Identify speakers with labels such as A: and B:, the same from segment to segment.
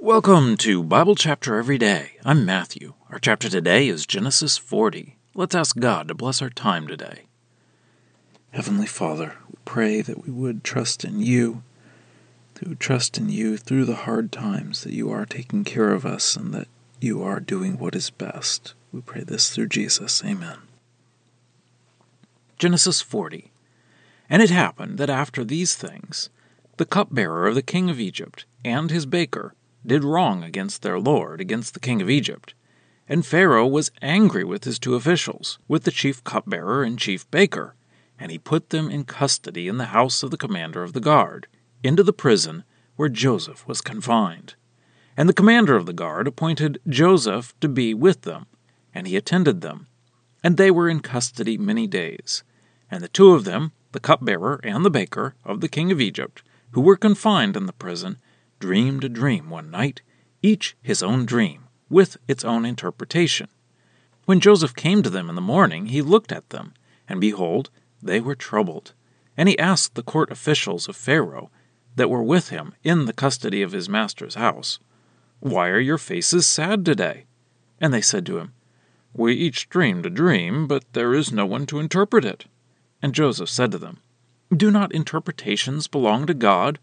A: Welcome to Bible Chapter Every Day. I'm Matthew. Our chapter today is Genesis 40. Let's ask God to bless our time today. Heavenly Father, we pray that we would trust in you, that we would trust in you through the hard times, that you are taking care of us, and that you are doing what is best. We pray this through Jesus. Amen. Genesis 40. And it happened that after these things, the cupbearer of the king of Egypt and his baker did wrong against their lord, against the king of Egypt. And Pharaoh was angry with his two officials, with the chief cupbearer and chief baker, and he put them in custody in the house of the commander of the guard, into the prison where Joseph was confined. And the commander of the guard appointed Joseph to be with them, and he attended them. And they were in custody many days. And the two of them, the cupbearer and the baker of the king of Egypt, who were confined in the prison, dreamed a dream one night, each his own dream, with its own interpretation. When Joseph came to them in the morning, he looked at them, and behold, they were troubled. And he asked the court officials of Pharaoh that were with him in the custody of his master's house, Why are your faces sad today? And they said to him, We each dreamed a dream, but there is no one to interpret it. And Joseph said to them, Do not interpretations belong to God?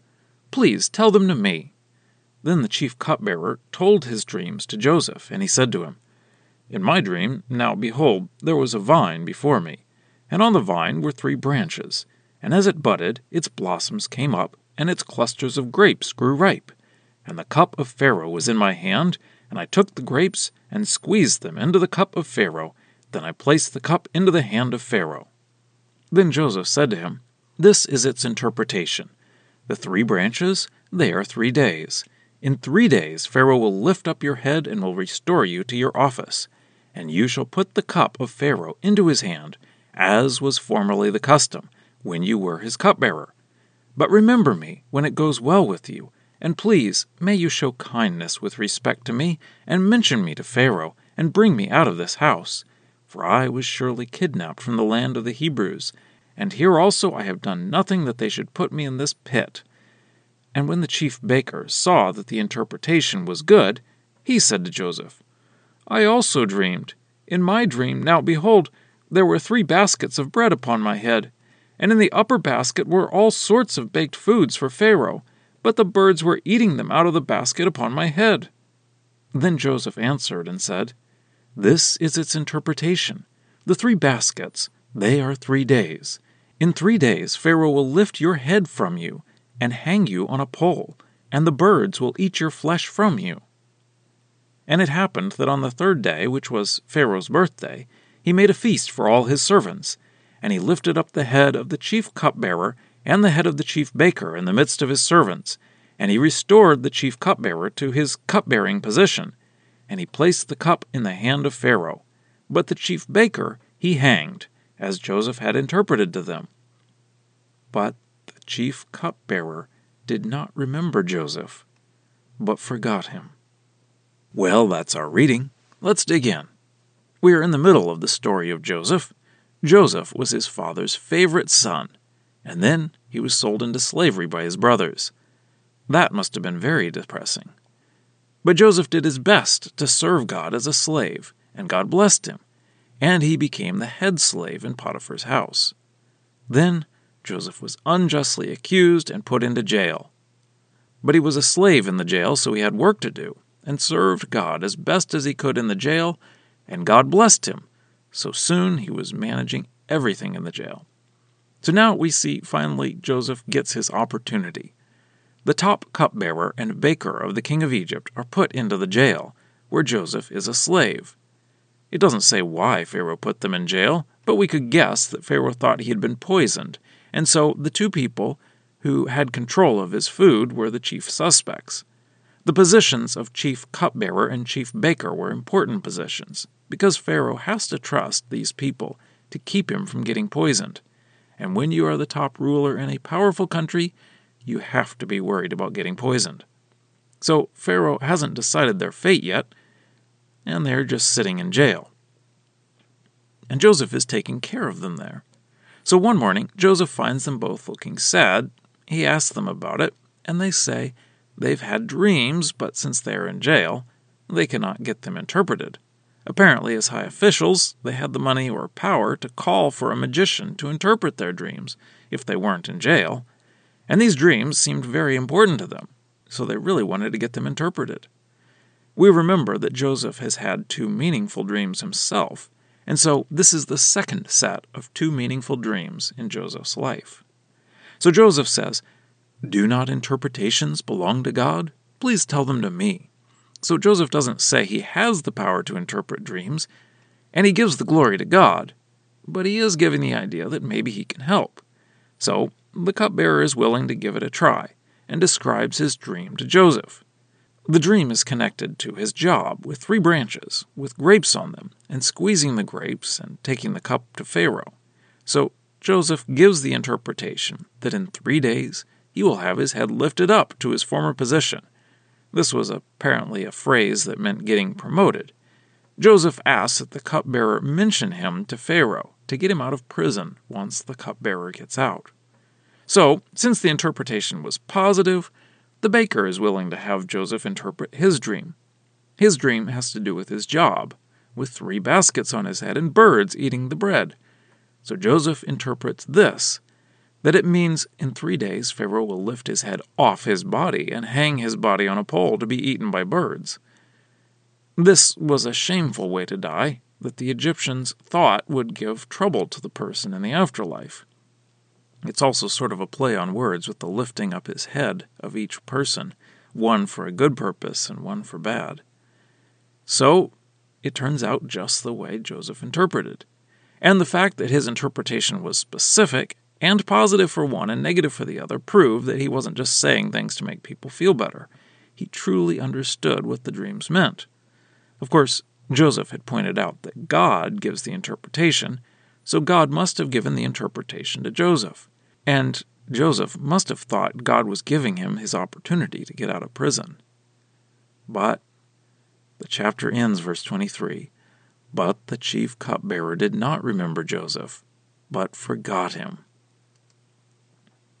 A: Please tell them to me. Then the chief cupbearer told his dreams to Joseph, and he said to him, In my dream, now behold, there was a vine before me, and on the vine were three branches, and as it budded, its blossoms came up, and its clusters of grapes grew ripe. And the cup of Pharaoh was in my hand, and I took the grapes and squeezed them into the cup of Pharaoh. Then I placed the cup into the hand of Pharaoh. Then Joseph said to him, This is its interpretation. The three branches, they are three days. In three days Pharaoh will lift up your head and will restore you to your office, and you shall put the cup of Pharaoh into his hand, as was formerly the custom, when you were his cupbearer. But remember me when it goes well with you, and please may you show kindness with respect to me, and mention me to Pharaoh, and bring me out of this house. For I was surely kidnapped from the land of the Hebrews, and here also I have done nothing that they should put me in this pit. And when the chief baker saw that the interpretation was good, he said to Joseph, I also dreamed. In my dream, now behold, there were three baskets of bread upon my head, and in the upper basket were all sorts of baked foods for Pharaoh, but the birds were eating them out of the basket upon my head. Then Joseph answered and said, This is its interpretation. The three baskets, they are three days. In three days Pharaoh will lift your head from you and hang you on a pole, and the birds will eat your flesh from you. And it happened that on the third day, which was Pharaoh's birthday, he made a feast for all his servants, and he lifted up the head of the chief cupbearer and the head of the chief baker in the midst of his servants, and he restored the chief cupbearer to his cupbearing position, and he placed the cup in the hand of Pharaoh. But the chief baker he hanged, as Joseph had interpreted to them. But chief cupbearer did not remember Joseph, but forgot him. Well, that's our reading. Let's dig in. We are in the middle of the story of Joseph. Joseph was his father's favorite son, and then he was sold into slavery by his brothers. That must have been very depressing. But Joseph did his best to serve God as a slave, and God blessed him, and he became the head slave in Potiphar's house. Then Joseph was unjustly accused and put into jail. But he was a slave in the jail, so he had work to do, and served God as best as he could in the jail, and God blessed him. So soon he was managing everything in the jail. So now we see finally Joseph gets his opportunity. The top cupbearer and baker of the king of Egypt are put into the jail, where Joseph is a slave. It doesn't say why Pharaoh put them in jail, but we could guess that Pharaoh thought he had been poisoned and so the two people who had control of his food were the chief suspects. The positions of chief cupbearer and chief baker were important positions, because Pharaoh has to trust these people to keep him from getting poisoned. And when you are the top ruler in a powerful country, you have to be worried about getting poisoned. So Pharaoh hasn't decided their fate yet, and they're just sitting in jail. And Joseph is taking care of them there. So one morning, Joseph finds them both looking sad. He asks them about it, and they say They've had dreams, but since they are in jail, they cannot get them interpreted. Apparently, as high officials, they had the money or power to call for a magician to interpret their dreams if they weren't in jail, and these dreams seemed very important to them, so they really wanted to get them interpreted. We remember that Joseph has had two meaningful dreams himself, and so this is the second set of two meaningful dreams in Joseph's life. So Joseph says, Do not interpretations belong to God? Please tell them to me. So Joseph doesn't say he has the power to interpret dreams, and he gives the glory to God, but he is giving the idea that maybe he can help. So the cupbearer is willing to give it a try and describes his dream to Joseph. The dream is connected to his job with three branches, with grapes on them, and squeezing the grapes and taking the cup to Pharaoh. So Joseph gives the interpretation that in three days he will have his head lifted up to his former position. This was apparently a phrase that meant getting promoted. Joseph asks that the cupbearer mention him to Pharaoh to get him out of prison once the cupbearer gets out. So, since the interpretation was positive, the baker is willing to have Joseph interpret his dream. His dream has to do with his job, with three baskets on his head and birds eating the bread. So Joseph interprets this that it means in three days Pharaoh will lift his head off his body and hang his body on a pole to be eaten by birds. This was a shameful way to die that the Egyptians thought would give trouble to the person in the afterlife. It's also sort of a play on words with the lifting up his head of each person, one for a good purpose and one for bad. So, it turns out just the way Joseph interpreted. And the fact that his interpretation was specific and positive for one and negative for the other proved that he wasn't just saying things to make people feel better. He truly understood what the dreams meant. Of course, Joseph had pointed out that God gives the interpretation, so God must have given the interpretation to Joseph. And Joseph must have thought God was giving him his opportunity to get out of prison. But the chapter ends, verse 23 But the chief cupbearer did not remember Joseph, but forgot him.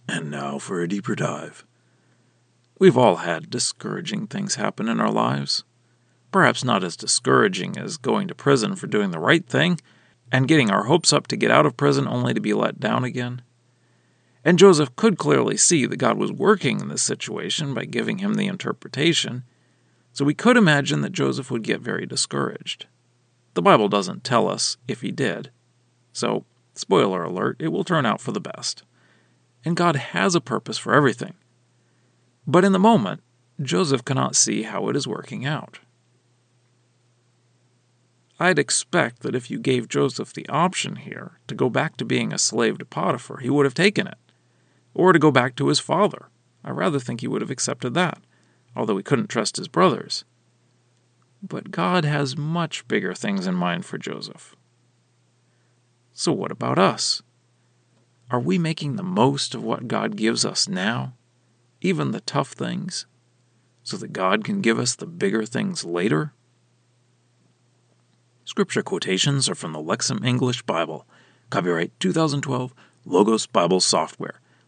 A: And now for a deeper dive. We've all had discouraging things happen in our lives. Perhaps not as discouraging as going to prison for doing the right thing and getting our hopes up to get out of prison only to be let down again. And Joseph could clearly see that God was working in this situation by giving him the interpretation, so we could imagine that Joseph would get very discouraged. The Bible doesn't tell us if he did, so, spoiler alert, it will turn out for the best. And God has a purpose for everything. But in the moment, Joseph cannot see how it is working out. I'd expect that if you gave Joseph the option here to go back to being a slave to Potiphar, he would have taken it or to go back to his father. I rather think he would have accepted that, although he couldn't trust his brothers. But God has much bigger things in mind for Joseph. So, what about us? Are we making the most of what God gives us now, even the tough things, so that God can give us the bigger things later? Scripture quotations are from the Lexham English Bible, copyright 2012, Logos Bible Software.